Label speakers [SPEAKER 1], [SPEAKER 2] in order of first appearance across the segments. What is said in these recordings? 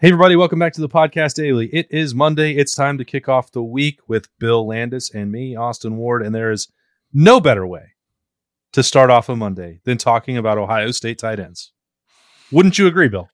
[SPEAKER 1] Hey, everybody, welcome back to the podcast daily. It is Monday. It's time to kick off the week with Bill Landis and me, Austin Ward. And there is no better way to start off a Monday than talking about Ohio State tight ends. Wouldn't you agree, Bill?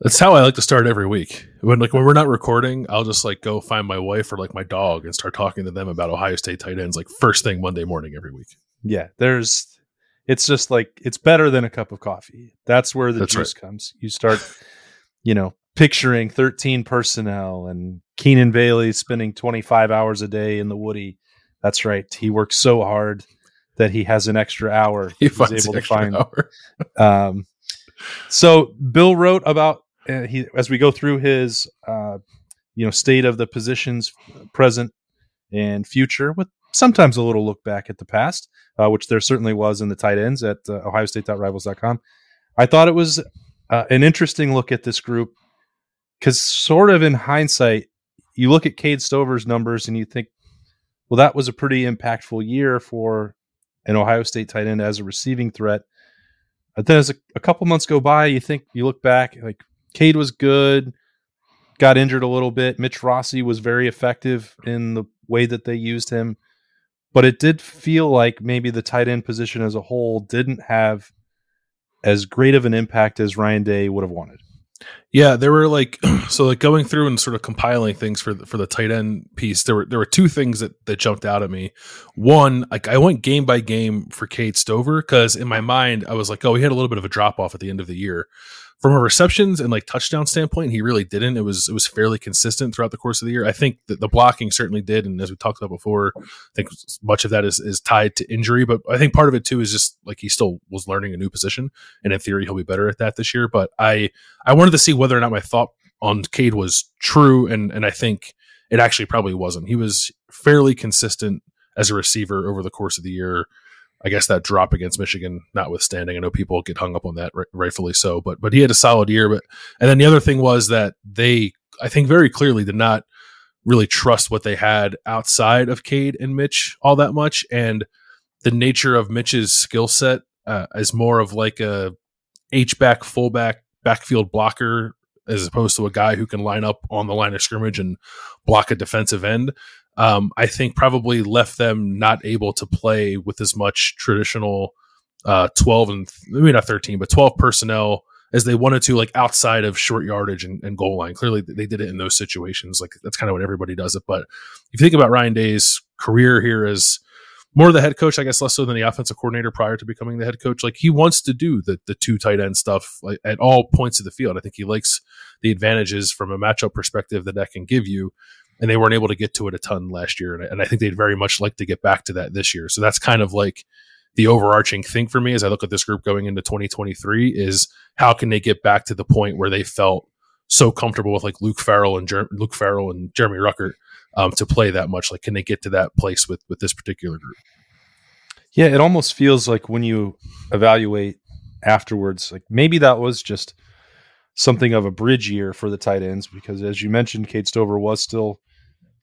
[SPEAKER 2] That's how I like to start every week. When like when we're not recording, I'll just like go find my wife or like my dog and start talking to them about Ohio State tight ends like first thing Monday morning every week.
[SPEAKER 1] Yeah, there's it's just like it's better than a cup of coffee. That's where the
[SPEAKER 2] That's
[SPEAKER 1] juice comes. You start, you know, picturing 13 personnel and Keenan Bailey spending 25 hours a day in the Woody. That's right. He works so hard that he has an extra hour.
[SPEAKER 2] He
[SPEAKER 1] he's
[SPEAKER 2] finds
[SPEAKER 1] able to
[SPEAKER 2] extra
[SPEAKER 1] find.
[SPEAKER 2] hour.
[SPEAKER 1] Um, so Bill wrote about uh, he as we go through his uh, you know state of the positions present and future with sometimes a little look back at the past, uh, which there certainly was in the tight ends at uh, OhioState.rivals.com. I thought it was uh, an interesting look at this group because sort of in hindsight, you look at Cade Stover's numbers and you think, well, that was a pretty impactful year for an Ohio State tight end as a receiving threat. But then as a, a couple months go by, you think you look back, like Cade was good, got injured a little bit. Mitch Rossi was very effective in the way that they used him. But it did feel like maybe the tight end position as a whole didn't have as great of an impact as Ryan Day would have wanted.
[SPEAKER 2] Yeah, there were like so like going through and sort of compiling things for the, for the tight end piece. There were there were two things that that jumped out at me. One, like I went game by game for Cade Stover because in my mind I was like, oh, he had a little bit of a drop off at the end of the year. From a receptions and like touchdown standpoint, he really didn't. It was it was fairly consistent throughout the course of the year. I think that the blocking certainly did, and as we talked about before, I think much of that is is tied to injury. But I think part of it too is just like he still was learning a new position, and in theory he'll be better at that this year. But I I wanted to see whether or not my thought on Cade was true, and and I think it actually probably wasn't. He was fairly consistent as a receiver over the course of the year. I guess that drop against Michigan, notwithstanding, I know people get hung up on that, rightfully so. But but he had a solid year. But and then the other thing was that they, I think, very clearly did not really trust what they had outside of Cade and Mitch all that much, and the nature of Mitch's skill set uh, is more of like a H back, fullback, backfield blocker as opposed to a guy who can line up on the line of scrimmage and block a defensive end. Um, I think probably left them not able to play with as much traditional uh, 12 and maybe not 13, but 12 personnel as they wanted to, like outside of short yardage and, and goal line. Clearly, they did it in those situations. Like that's kind of what everybody does it. But if you think about Ryan Day's career here as more the head coach, I guess less so than the offensive coordinator prior to becoming the head coach. Like he wants to do the the two tight end stuff like, at all points of the field. I think he likes the advantages from a matchup perspective that that can give you. And they weren't able to get to it a ton last year, and I, and I think they'd very much like to get back to that this year. So that's kind of like the overarching thing for me as I look at this group going into 2023 is how can they get back to the point where they felt so comfortable with like Luke Farrell and Jer- Luke Farrell and Jeremy Ruckert um, to play that much. Like, can they get to that place with with this particular group?
[SPEAKER 1] Yeah, it almost feels like when you evaluate afterwards, like maybe that was just something of a bridge year for the tight ends because, as you mentioned, Cade Stover was still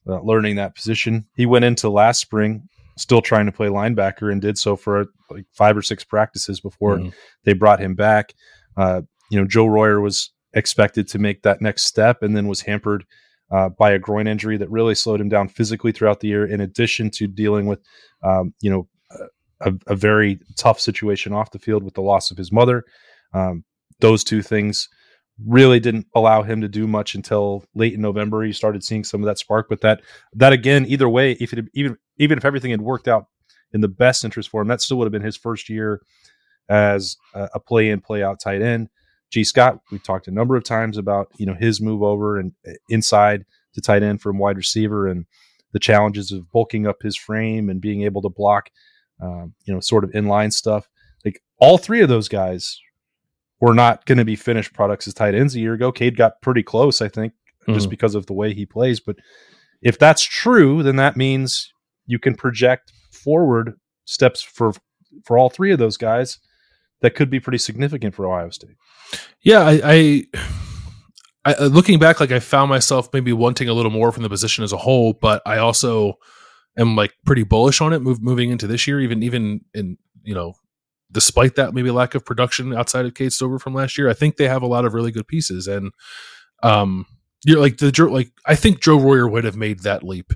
[SPEAKER 1] uh, learning that position. He went into last spring still trying to play linebacker and did so for like five or six practices before
[SPEAKER 2] Mhm.
[SPEAKER 1] they brought him back. Uh, you know, Joe Royer was expected to make that next step and then was hampered uh, by a groin injury that really slowed him down physically throughout the year. In addition to dealing with, um, you know, a, a very tough situation off the field with the loss of his mother. Um, those two things really didn't allow him to do much until late in November. He started seeing some of that spark, but that that again, either way, if it even even if everything had worked out in the best interest for him, that still would have been his first year as a, a play in play out tight end. Gee Scott, we've talked a number of times about you know his move over and uh, inside to tight end from wide receiver and the challenges of bulking up his frame and being able to block, um, you know, sort of inline stuff. Like all three of those guys were not going to be finished products as tight ends a year ago. Cade got pretty close, I think, just
[SPEAKER 2] Mhm.
[SPEAKER 1] because of the way he plays. But if that's true, then that means you can project forward steps for for all three of those guys that could be pretty significant for Ohio State.
[SPEAKER 2] Yeah, I, I, I uh, looking back, like I found myself maybe wanting a little more from the position as a whole, but I also am like pretty bullish on it move, moving into this year, even even in you know, despite that maybe lack of production outside of Cade Stover from last year, I think they have a lot of really good pieces and. Um, you're like the like I think Joe Royer would have made that leap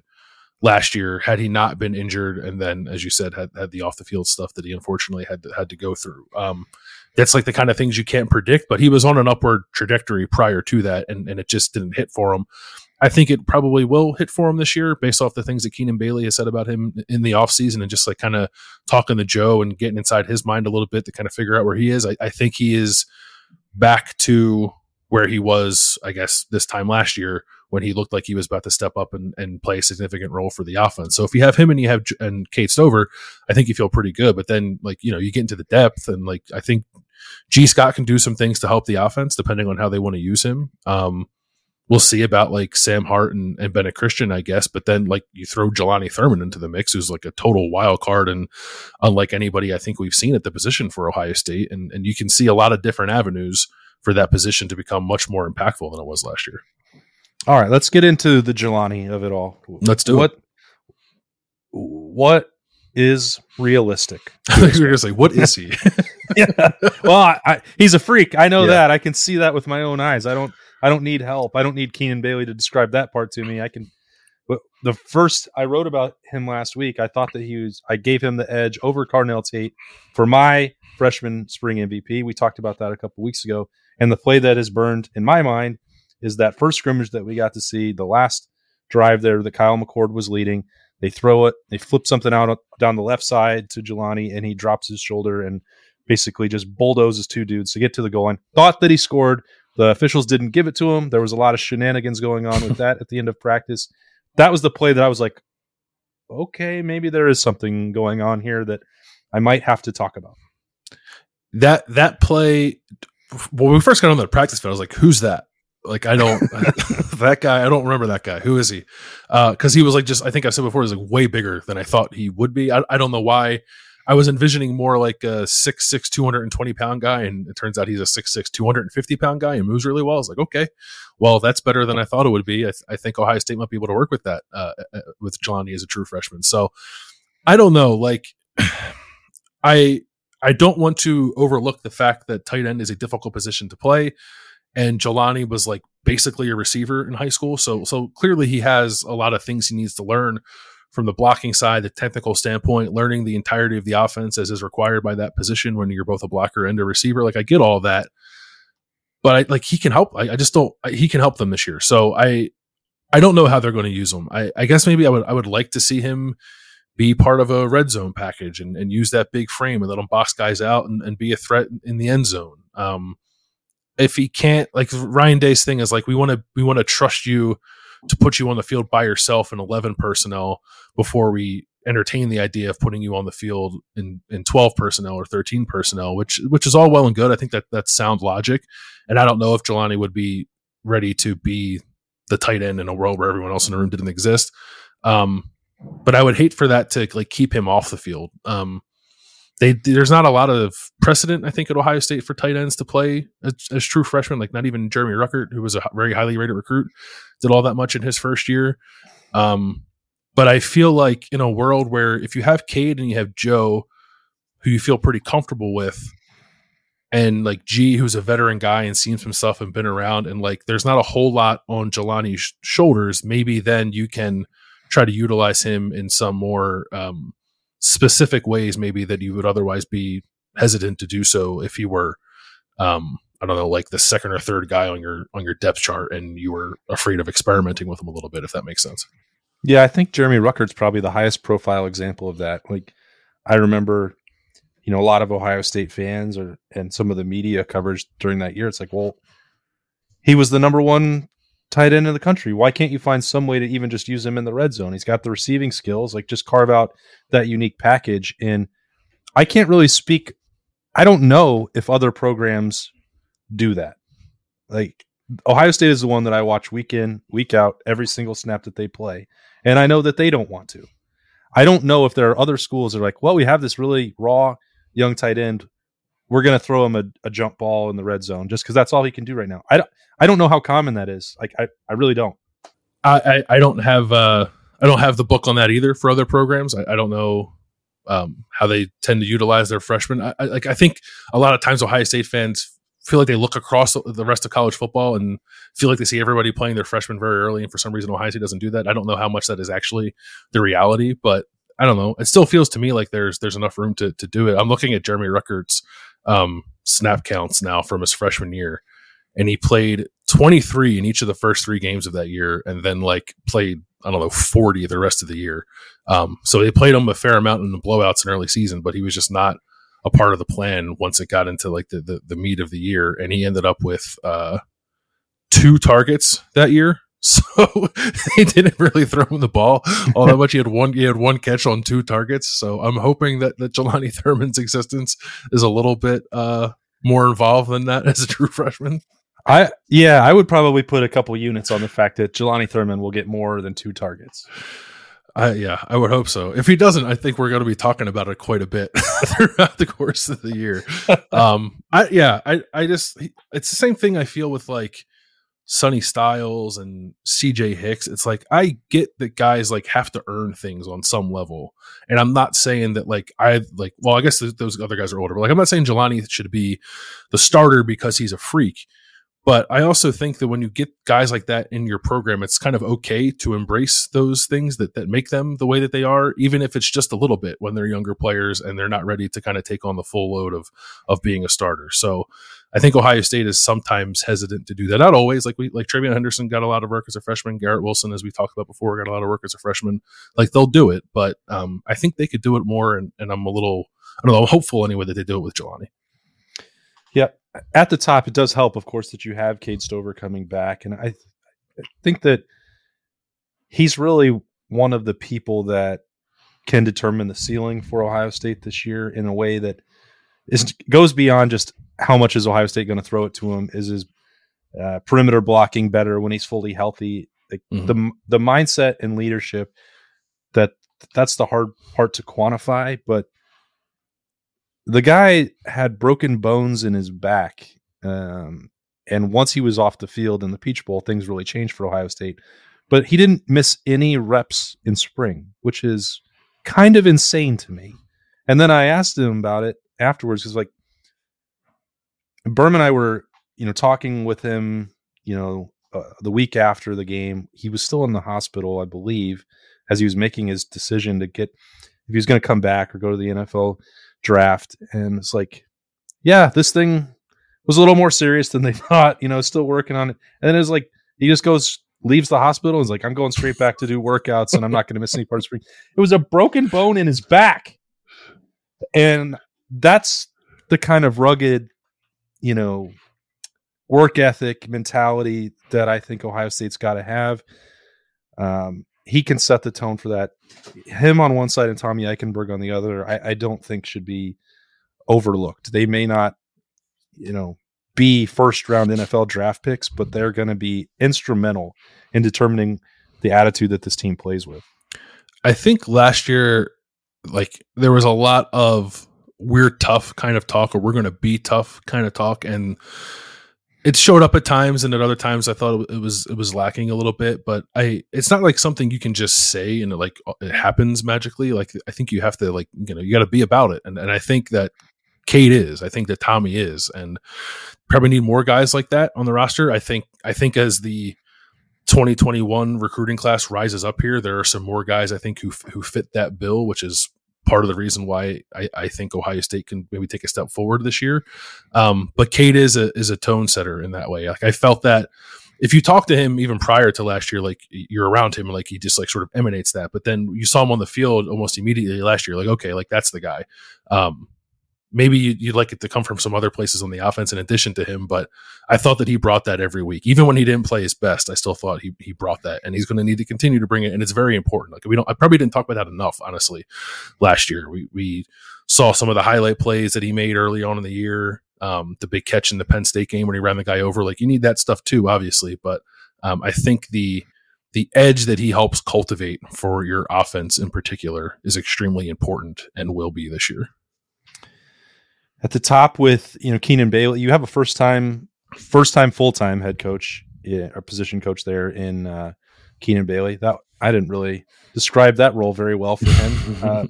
[SPEAKER 2] last year had he not been injured, and then as you said had had the off the field stuff that he unfortunately had to, had to go through. Um, that's like the kind of things you can't predict, but he was on an upward trajectory prior to that, and, and it just didn't hit for him. I think it probably will hit for him this year based off the things that Keenan Bailey has said about him in the offseason and just like kind of talking to Joe and getting inside his mind a little bit to kind of figure out where he is. I, I think he is back to where he was, I guess, this time last year when he looked like he was about to step up and, and play a significant role for the offense. So if you have him and you have and Cade Stover, I think you feel pretty good. But then like you know you get into the depth and like I think Gee Scott can do some things to help the offense depending on how they want to use him. Um, we'll see about like Sam Hart and, and Bennett Christian, I guess. But then like you throw Jelani Thurman into the mix, who's like a total wild card and unlike anybody I think we've seen at the position for Ohio State. And and you can see a lot of different avenues for that position to become much more impactful than it was last year.
[SPEAKER 1] All right, let's get into the Jelani of it all.
[SPEAKER 2] Let's do
[SPEAKER 1] what,
[SPEAKER 2] it.
[SPEAKER 1] What is realistic?
[SPEAKER 2] You're gonna say, what is he?
[SPEAKER 1] yeah. Well, I, I, he's a freak. I know
[SPEAKER 2] Yeah.
[SPEAKER 1] that. I can see that with my own eyes. I don't. I don't need help. I don't need Keenan Bailey to describe that part to me. I can. But the first I wrote about him last week, I thought that he was. I gave him the edge over Carnell Tate for my freshman spring MVP. We talked about that a couple weeks ago, and the play that is burned in my mind is that first scrimmage that we got to see, the last drive there that Kyle McCord was leading. They throw it, they flip something out down the left side to Jelani, and he drops his shoulder and basically just bulldozes two dudes to get to the goal line. Thought that he scored. The officials didn't give it to him. There was a lot of shenanigans going on with that at the end of practice. That was the play that I was like, okay, maybe there is something going on here that I might have to talk about.
[SPEAKER 2] that that play when we first got on the practice field, I was like, "Who's that?" Like, I don't that guy. I don't remember that guy. Who is he? Uh, because he was like just. I think I said before, he was like way bigger than I thought he would be. I, I don't know why. I was envisioning more like a 6'6", 220 pound guy, and it turns out he's a 6'6", 250 pound guy and moves really well. I was like, okay, well, that's better than I thought it would be. I, th- I think Ohio State might be able to work with that uh, uh, with Jelani as a true freshman. So I don't know. Like, I I don't want to overlook the fact that tight end is a difficult position to play, and Jelani was like basically a receiver in high school. So so clearly he has a lot of things he needs to learn from the blocking side, the technical standpoint, learning the entirety of the offense as is required by that position when you're both a blocker and a receiver. Like I get all that, but I like he can help. I, I just don't. I, he can help them this year. So I I don't know how they're going to use him. I, I guess maybe I would I would like to see him be part of a red zone package and, and use that big frame and let him box guys out and, and be a threat in the end zone. Um, if he can't, like Ryan Day's thing is like we want to we want to trust you to put you on the field by yourself in eleven personnel before we entertain the idea of putting you on the field in in twelve personnel or thirteen personnel, which which is all well and good. I think that that's sound logic, and I don't know if Jelani would be ready to be the tight end in a world where everyone else in the room didn't exist. Um, but I would hate for that to like keep him off the field. Um, they there's not a lot of precedent, I think, at Ohio State for tight ends to play as, as true freshmen. Like not even Jeremy Ruckert, who was a very highly rated recruit, did all that much in his first year. Um, but I feel like in a world where if you have Cade and you have Joe, who you feel pretty comfortable with, and like G, who's a veteran guy and some stuff and been around, and like there's not a whole lot on Jelani's sh- shoulders, maybe then you can try to utilize him in some more um, specific ways, maybe that you would otherwise be hesitant to do so if you were, um, I don't know, like the second or third guy on your on your depth chart, and you were afraid of experimenting with him a little bit, if that makes sense.
[SPEAKER 1] Yeah, I think Jeremy Ruckert's probably the highest profile example of that. Like, I remember, you know, a lot of Ohio State fans or and some of the media coverage during that year. It's like, well, he was the number one tight end in the country. Why can't you find some way to even just use him in the red zone? He's got the receiving skills. Like, just carve out that unique package. And I can't really speak. I don't know if other programs do that. Like, Ohio State is the one that I watch week in, week out, every single snap that they play. And I know that they don't want to. I don't know if there are other schools that are like, well, we have this really raw young tight end. We're going to throw him a, a, jump ball in the red zone just because that's all he can do right now. I don't, I don't know how common that is. Like, I, I really don't.
[SPEAKER 2] I, I, I don't have uh, I don't have the book on that either for other programs. I, I don't know um, how they tend to utilize their freshmen. I, I, like I think a lot of times Ohio State fans feel like they look across the rest of college football and feel like they see everybody playing their freshmen very early. And for some reason, Ohio State doesn't do that. I don't know how much that is actually the reality, but I don't know. It still feels to me like there's there's enough room to to do it. I'm looking at Jeremy Ruckert's um, snap counts now from his freshman year, and he played 23 in each of the first three games of that year, and then like played I don't know 40 the rest of the year. Um, so they played him a fair amount in the blowouts in early season, but he was just not a part of the plan once it got into like the, the, the meat of the year. And he ended up with uh, two targets that year. So he didn't really throw him the ball all that much. He had one he had one catch on two targets. So I'm hoping that, that Jelani Thurman's existence is a little bit uh, more involved than that as a true freshman.
[SPEAKER 1] I yeah, I would probably put a couple units on the fact that Jelani Thurman will get more than two targets.
[SPEAKER 2] I, yeah, I would hope so. If he doesn't, I think we're going to be talking about it quite a bit throughout the course of the year. Um, I yeah, I I just it's the same thing I feel with like Sonny Styles and CJ Hicks. It's like I get that guys like have to earn things on some level, and I'm not saying that like I like. Well, I guess those other guys are older, but like I'm not saying Jelani should be the starter because he's a freak. But I also think that when you get guys like that in your program, it's kind of okay to embrace those things that, that make them the way that they are, even if it's just a little bit when they're younger players and they're not ready to kind of take on the full load of of being a starter. So I think Ohio State is sometimes hesitant to do that. Not always. Like we like TreVeyon Henderson got a lot of work as a freshman. Garrett Wilson, as we talked about before, got a lot of work as a freshman. Like they'll do it, but um, I think they could do it more. And, and I'm a little, I don't know, I'm hopeful anyway that they do it with Jelani.
[SPEAKER 1] Yeah, at the top, it does help, of course, that you have Cade Stover coming back, and I, th- I think that he's really one of the people that can determine the ceiling for Ohio State this year in a way that is goes beyond just how much is Ohio State going to throw it to him. Is his uh, perimeter blocking better when he's fully healthy? Like mm-hmm. the the mindset and leadership that that's the hard part to quantify, but the guy had broken bones in his back. Um, and once he was off the field in the Peach Bowl, things really changed for Ohio State. But he didn't miss any reps in spring, which is kind of insane to me. And then I asked him about it afterwards because, like, Berm and I were, you know, talking with him, you know, uh, the week after the game. He was still in the hospital, I believe, as he was making his decision to get if he was going to come back or go to the NFL draft. And it's like, yeah, this thing was a little more serious than they thought, you know, still working on it. And then it was like, he just goes, leaves the hospital and is like, I'm going straight back to do workouts and I'm not going to miss any part of spring. It was a broken bone in his back. And that's the kind of rugged, you know, work ethic mentality that I think Ohio State's got to have. Um, he can set the tone for that. Him on one side and Tommy Eichenberg on the other, I, I don't think should be overlooked. They may not, you know, be first round NFL draft picks, but they're going to be instrumental in determining the attitude that this team plays with.
[SPEAKER 2] I think last year, like there was a lot of we're tough kind of talk, or we're going to be tough kind of talk, and it showed up at times and at other times i thought it was it was lacking a little bit but i it's not like something you can just say and it like uh, it happens magically like i think you have to like you know you got to be about it and, and i think that cade is i think that tommy is and probably need more guys like that on the roster. I think i think as the 2021 recruiting class rises up here there are some more guys i think who who fit that bill which is part of the reason why I, I, think Ohio State can maybe take a step forward this year. Um, but Cade is a is a tone setter in that way. Like I felt that if you talk to him even prior to last year, like you're around him, like he just like sort of emanates that. But then you saw him on the field almost immediately last year, like okay, like that's the guy. Um, maybe you'd like it to come from some other places on the offense in addition to him. But I thought that he brought that every week, even when he didn't play his best. I still thought he he brought that, and he's going to need to continue to bring it. And it's very important. Like we don't, I probably didn't talk about that enough, honestly. Last year, we we saw some of the highlight plays that he made early on in the year. Um, the big catch in the Penn State game when he ran the guy over. Like you need that stuff too, obviously. But um, I think the the edge that he helps cultivate for your offense in particular is extremely important and will be this year
[SPEAKER 1] at the top with you know Keenan Bailey. You have a first time, first time full time head coach, a position coach there in uh, Keenan Bailey. That I didn't really describe that role very well for him uh,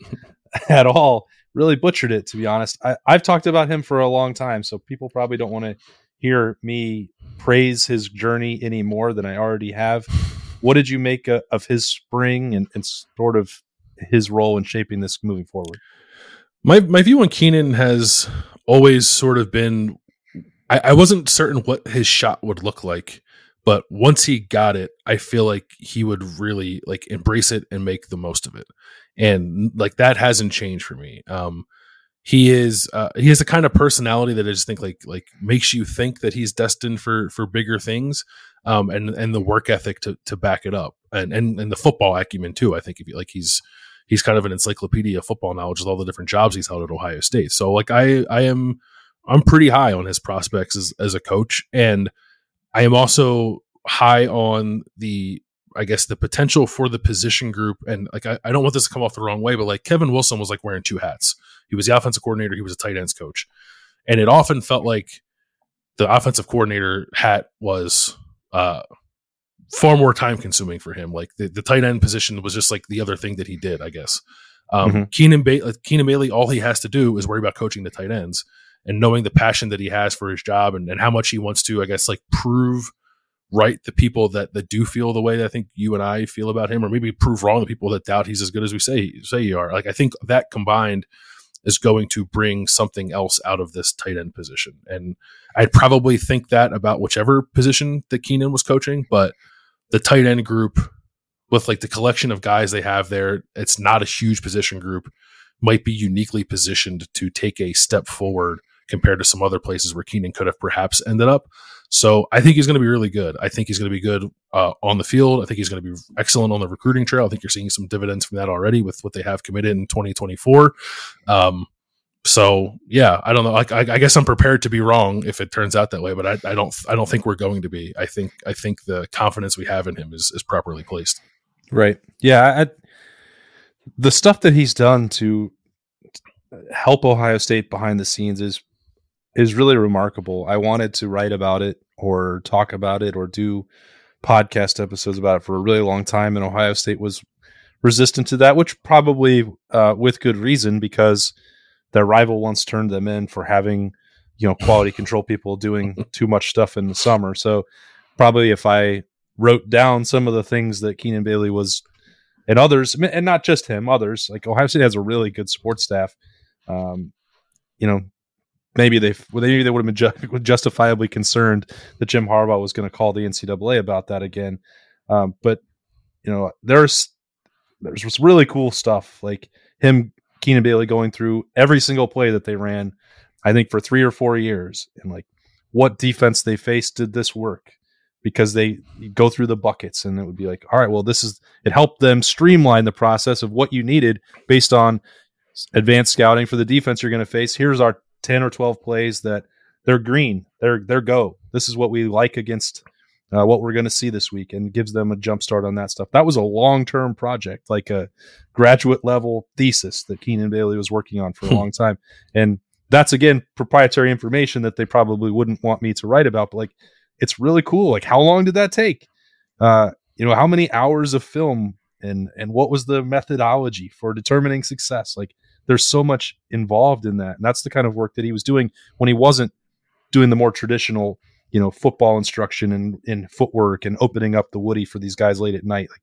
[SPEAKER 1] at all. Really butchered it, to be honest. I, I've talked about him for a long time, so people probably don't want to hear me praise his journey any more than I already have. What did you make uh, of his spring and, and sort of his role in shaping this moving forward?
[SPEAKER 2] My my view on Keenan has always sort of been I, I wasn't certain what his shot would look like, but once he got it, I feel like he would really like embrace it and make the most of it. And like that hasn't changed for me. Um he is uh, he has a kind of personality that I just think like like makes you think that he's destined for for bigger things um and and the work ethic to to back it up and and and the football acumen too I think if you like he's he's kind of an encyclopedia of football knowledge with all the different jobs he's held at Ohio State. So like I I am I'm pretty high on his prospects as as a coach and I am also high on the I guess the potential for the position group and like I, I don't want this to come off the wrong way, but like Kevin Wilson was like wearing two hats. He was the offensive coordinator, he was a tight ends coach. And it often felt like the offensive coordinator hat was uh far more time consuming for him. Like the, the tight end position was just like the other thing that he did, I guess. Um, mm-hmm. Keenan, ba- Keenan Bailey, all he has to do is worry about coaching the tight ends and knowing the passion that he has for his job and, and how much he wants to, I guess, like prove right the people that, that do feel the way that I think you and I feel about him, or maybe prove wrong the people that doubt he's as good as we say say you are. Like I think that combined is going to bring something else out of this tight end position. And I'd probably think that about whichever position that Keenan was coaching, but the tight end group with like the collection of guys they have there, it's not a huge position group, might be uniquely positioned to take a step forward compared to some other places where Keenan could have perhaps ended up. So I think he's going to be really good. I think he's going to be good uh, on the field. I think he's going to be excellent on the recruiting trail. I think you're seeing some dividends from that already with what they have committed in 2024. Um, so yeah, I don't know. I, I, guess I'm prepared to be wrong if it turns out that way, but I, I, don't. I don't think we're going to be. I think. I think the confidence we have in him is is properly placed.
[SPEAKER 1] Right. Yeah. I, the stuff that he's done to help Ohio State behind the scenes is is really remarkable. I wanted to write about it or talk about it or do podcast episodes about it for a really long time, and Ohio State was resistant to that, which probably uh, with good reason because their rival once turned them in for having you know quality control people doing too much stuff in the summer. So probably if I wrote down some of the things that Keenan Bailey was and others, and not just him, others like Ohio State has a really good sports staff. Um, you know, maybe they maybe they would have been ju- justifiably concerned that Jim Harbaugh was going to call the NCAA about that again. Um, but you know, there's there's really cool stuff like him Keenan Bailey going through every single play that they ran, I think for three or four years, and like what defense they faced did this work because they go through the buckets and it would be like, all right, well, this is it helped them streamline the process of what you needed based on advanced scouting for the defense you're going to face. Here's our 10 or 12 plays that they're green, they're they're go. This is what we like against uh, what we're going to see this week and gives them a jump start on that stuff. That was a long term project, like a graduate level thesis that Keenan Bailey was working on for a hmm. long time. And that's again proprietary information that they probably wouldn't want me to write about, but like it's really cool. Like how long did that take? Uh, you know, how many hours of film and and what was the methodology for determining success? Like there's so much involved in that. And that's the kind of work that he was doing when he wasn't doing the more traditional you know football instruction and in footwork and opening up the woody for these guys late at night. Like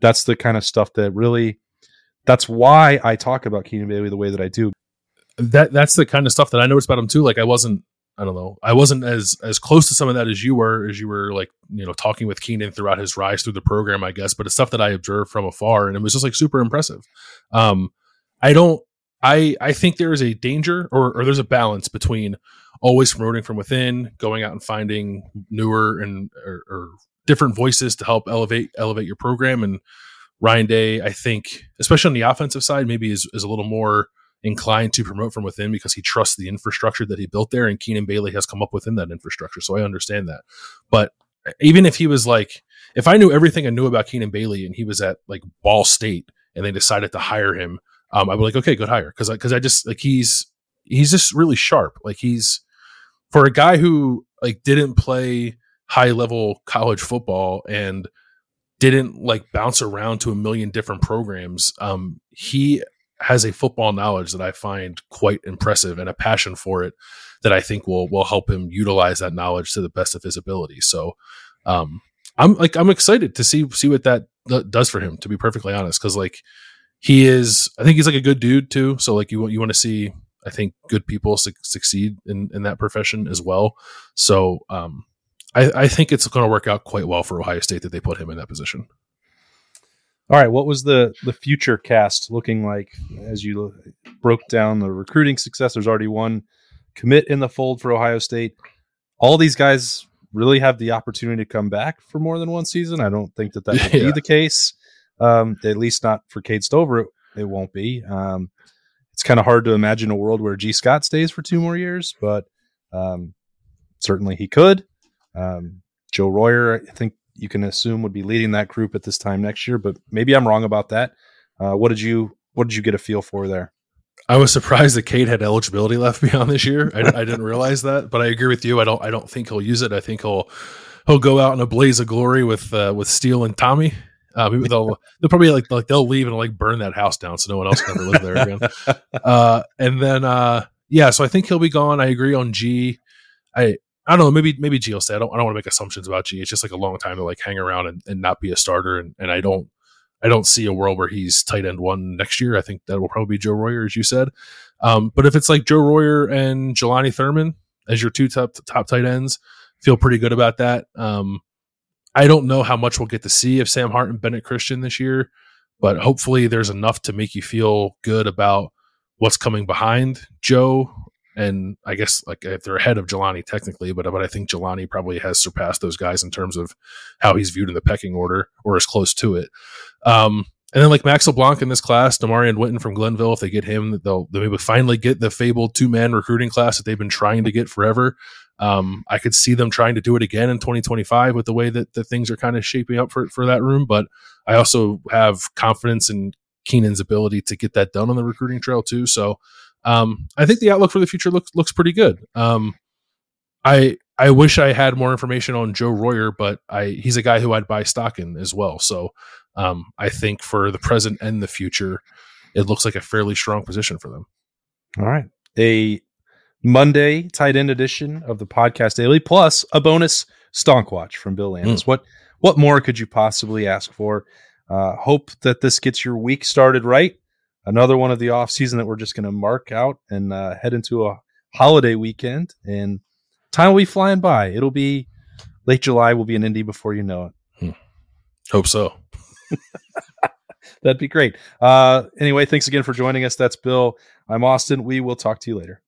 [SPEAKER 1] that's the kind of stuff that really that's why i talk about keenan bailey the way that i do.
[SPEAKER 2] That that's the kind of stuff that i noticed about him too. Like i wasn't i don't know i wasn't as as close to some of that as you were as you were like you know talking with keenan throughout his rise through the program i guess but it's stuff that i observed from afar and it was just like super impressive. Um i don't i i think there is a danger or or there's a balance between always promoting from within, going out and finding newer and or, or different voices to help elevate elevate your program. And Ryan Day, I think, especially on the offensive side, maybe is, is a little more inclined to promote from within because he trusts the infrastructure that he built there, and Keenan Bailey has come up within that infrastructure. So I understand that. But even if he was like, if I knew everything I knew about Keenan Bailey and he was at like Ball State and they decided to hire him, um, I'd be like, okay, good hire because because I, I just like he's he's just really sharp. Like he's for a guy who like didn't play high level college football and didn't like bounce around to a million different programs um he has a football knowledge that I find quite impressive and a passion for it that I think will will help him utilize that knowledge to the best of his ability. So, um, I'm like I'm excited to see see what that does for him. To be perfectly honest, because like he is, I think he's like a good dude too. So like you you want to see, I think good people su- succeed in in that profession as well. So, um, I, I think it's going to work out quite well for Ohio State that they put him in that position.
[SPEAKER 1] All right, what was the the future cast looking like as you broke down the recruiting success? There's already one commit in the fold for Ohio State. All these guys really have the opportunity to come back for more than one season. I don't think that that will yeah. be the case. Um, at least not for Cade Stover. It, it won't be. Um, it's kind of hard to imagine a world where Gee Scott stays for two more years, but um, certainly he could. Um, Joe Royer, I think you can assume would be leading that group at this time next year, but maybe I'm wrong about that. Uh, what did you What did you get a feel for there?
[SPEAKER 2] I was surprised that Cade had eligibility left beyond this year. I, I, didn't realize that, but I agree with you. I don't. I don't think he'll use it. I think he'll he'll go out in a blaze of glory with uh, with Steele and Tommy. Uh, they'll they'll probably like like they'll leave and like burn that house down so no one else can ever live there again. Uh, and then uh, yeah, so I think he'll be gone. I agree on G. I I don't know. Maybe maybe G will say I don't I don't want to make assumptions about G. It's just like a long time to like hang around and, and not be a starter. And, and I don't I don't see a world where he's tight end one next year. I think that will probably be Joe Royer, as you said. Um, but if it's like Joe Royer and Jelani Thurman as your two top top tight ends, feel pretty good about that. Um, I don't know how much we'll get to see of Sam Hart and Bennett Christian this year, but hopefully there's enough to make you feel good about what's coming behind Joe. And I guess like if they're ahead of Jelani technically, but but I think Jelani probably has surpassed those guys in terms of how he's viewed in the pecking order or as close to it. Um, and then like Max LeBlanc in this class, Damarion Witten from Glenville, if they get him, they'll they maybe finally get the fabled two man recruiting class that they've been trying to get forever. Um, I could see them trying to do it again in 2025 with the way that, that things are kind of shaping up for, for that room. But I also have confidence in Keenan's ability to get that done on the recruiting trail too. So um, I think the outlook for the future looks looks pretty good. Um, I I wish I had more information on Joe Royer, but I he's a guy who I'd buy stock in as well. So um, I think for the present and the future, it looks like a fairly strong position for them.
[SPEAKER 1] All right, a Monday tight end edition of the podcast daily, plus a bonus stonk watch from Bill Landis. Mm. What what more could you possibly ask for? Uh, hope that this gets your week started right. Another one of the off season that we're just going to mark out and uh, head into a holiday weekend, and time will be flying by. It'll be late July. We'll be in Indy before you know it.
[SPEAKER 2] Hmm. Hope so.
[SPEAKER 1] That'd be great. Uh, anyway, thanks again for joining us. That's Bill. I'm Austin. We will talk to you later.